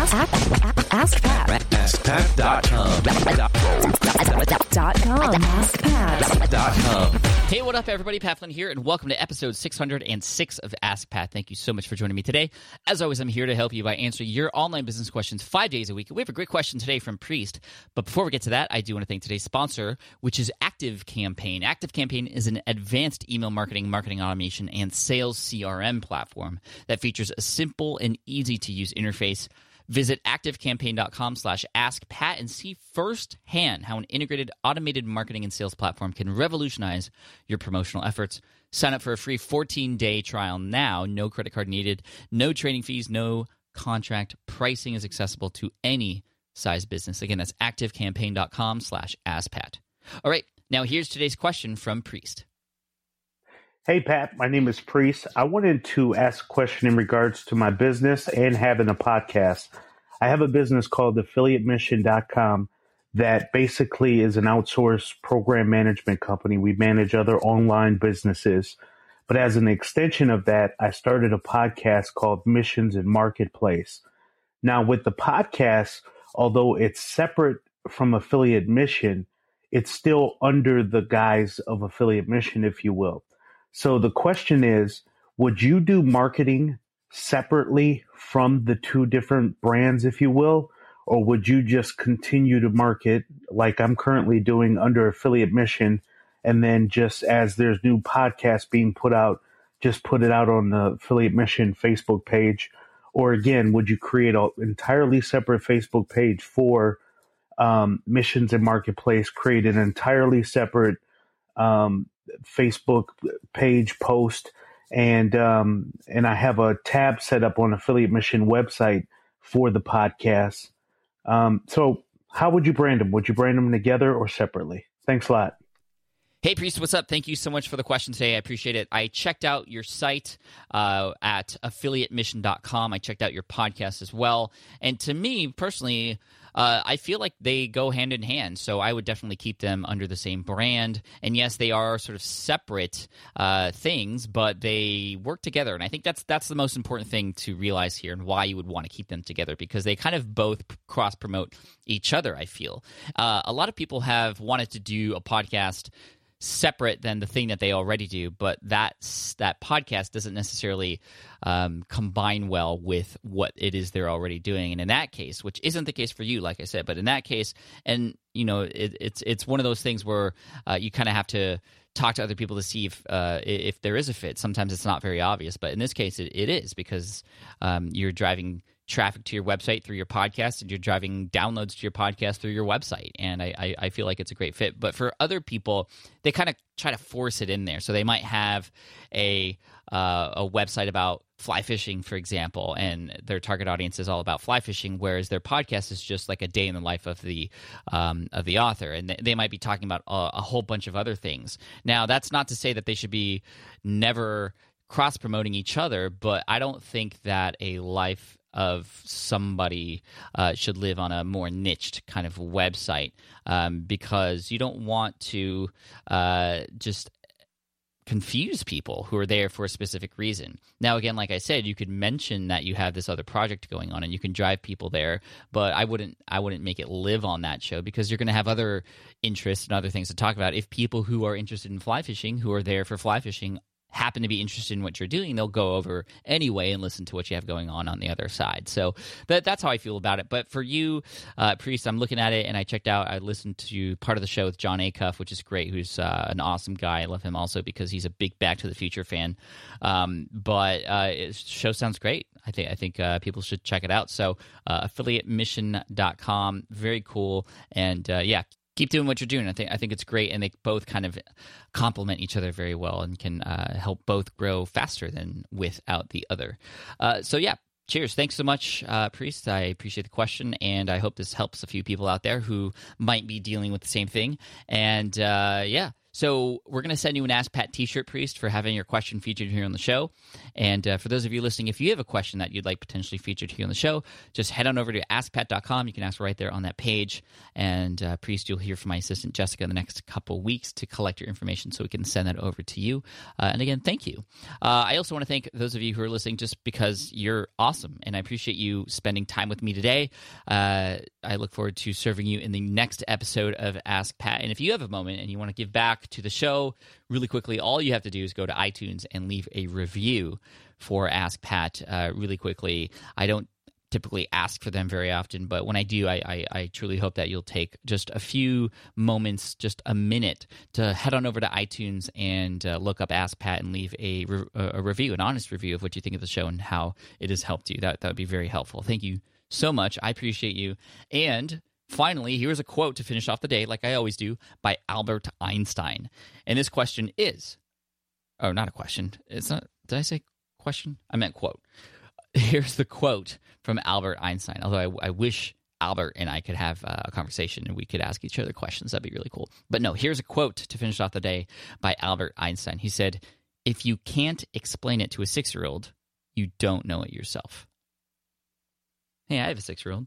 Ask, ask, ask Pat. AskPat.com. Dot com. AskPat. Hey, what up, everybody? Pat Flynn here, and welcome to episode 606 of Ask Pat. Thank you so much for joining me today. As always, I'm here to help you by answering your online business questions five days a week. We have a great question today from Priest. But before we get to that, I do want to thank today's sponsor, which is Active Campaign. Active Campaign is an advanced email marketing, marketing automation, and sales CRM platform that features a simple and easy to use interface. Visit activecampaign.com slash ask Pat and see firsthand how an integrated automated marketing and sales platform can revolutionize your promotional efforts. Sign up for a free 14 day trial now. No credit card needed, no training fees, no contract. Pricing is accessible to any size business. Again, that's activecampaign.com slash ask Pat. All right, now here's today's question from Priest. Hey, Pat, my name is Priest. I wanted to ask a question in regards to my business and having a podcast. I have a business called affiliatemission.com that basically is an outsourced program management company. We manage other online businesses. But as an extension of that, I started a podcast called Missions and Marketplace. Now, with the podcast, although it's separate from affiliate mission, it's still under the guise of affiliate mission, if you will. So the question is, would you do marketing separately from the two different brands, if you will? Or would you just continue to market like I'm currently doing under affiliate mission? And then just as there's new podcasts being put out, just put it out on the affiliate mission Facebook page? Or again, would you create an entirely separate Facebook page for um, missions and marketplace, create an entirely separate um, Facebook page post, and um, and I have a tab set up on Affiliate Mission website for the podcast. Um, so, how would you brand them? Would you brand them together or separately? Thanks a lot. Hey, Priest, what's up? Thank you so much for the question today. I appreciate it. I checked out your site uh, at affiliatemission.com. I checked out your podcast as well. And to me personally, uh, I feel like they go hand in hand. So I would definitely keep them under the same brand. And yes, they are sort of separate uh, things, but they work together. And I think that's that's the most important thing to realize here, and why you would want to keep them together because they kind of both cross promote each other. I feel uh, a lot of people have wanted to do a podcast separate than the thing that they already do, but that that podcast doesn't necessarily um, combine well with what it is they're already doing. And in that case, which isn't the case for you, like I said, but in that case, and you know, it, it's it's one of those things where uh, you kind of have to talk to other people to see if uh, if there is a fit. Sometimes it's not very obvious, but in this case, it, it is because um, you're driving traffic to your website through your podcast and you're driving downloads to your podcast through your website. And i, I, I feel like it's a great fit. But for other people they kind of try to force it in there. So they might have a uh, a website about fly fishing for example and their target audience is all about fly fishing whereas their podcast is just like a day in the life of the um, of the author. And they might be talking about a, a whole bunch of other things. Now that's not to say that they should be never cross promoting each other but i don't think that a life of somebody uh, should live on a more niched kind of website um, because you don't want to uh, just confuse people who are there for a specific reason. Now again like I said you could mention that you have this other project going on and you can drive people there but I wouldn't I wouldn't make it live on that show because you're going to have other interests and other things to talk about if people who are interested in fly fishing who are there for fly fishing happen to be interested in what you're doing, they'll go over anyway and listen to what you have going on on the other side. So that, that's how I feel about it. But for you, uh, Priest, I'm looking at it and I checked out, I listened to part of the show with Jon Acuff, which is great, who's uh, an awesome guy. I love him also because he's a big Back to the Future fan. Um, but uh, show sounds great. I think I think uh, people should check it out. So uh, affiliatemission.com, very cool. And uh, yeah, keep doing what you're doing. I think I think it's great, and they both kind of complement each other very well, and can uh, help both grow faster than without the other. Uh, so yeah. Cheers. Thanks so much, uh, Priest. I appreciate the question, and I hope this helps a few people out there who might be dealing with the same thing. And uh, yeah, So we're going to send you an Ask Pat T-shirt, priest, for having your question featured here on the show. And uh, for those of you listening, if you have a question that you'd like potentially featured here on the show, just head on over to AskPat.com. You can ask right there on that page. And uh, priest, you'll hear from my assistant Jessica in the next couple weeks to collect your information, so we can send that over to you. Uh, and again, thank you. Uh, I also want to thank those of you who are listening, just because you're awesome, and I appreciate you spending time with me today. Uh, I look forward to serving you in the next episode of Ask Pat. And if you have a moment and you want to give back to the show really quickly, all you have to do is go to iTunes and leave a review for Ask Pat uh, really quickly. I don't typically ask for them very often, but when I do, I, I, I, truly hope that you'll take just a few moments, just a minute, to head on over to iTunes and uh, look up Ask Pat and leave a, re- a review, an honest review of what you think of the show and how it has helped you. That that would be very helpful. Thank you so much. I appreciate you. And finally, here's a quote to finish off the day, like I always do, by Albert Einstein. And this question is, oh, not a question. It's not. Did I say question? I meant quote. Here's the quote from Albert Einstein. Although I, I wish Albert and I could have uh, a conversation and we could ask each other questions. That'd be really cool. But no, here's a quote to finish off the day by Albert Einstein. He said, If you can't explain it to a six year old, you don't know it yourself. Hey, I have a six year old.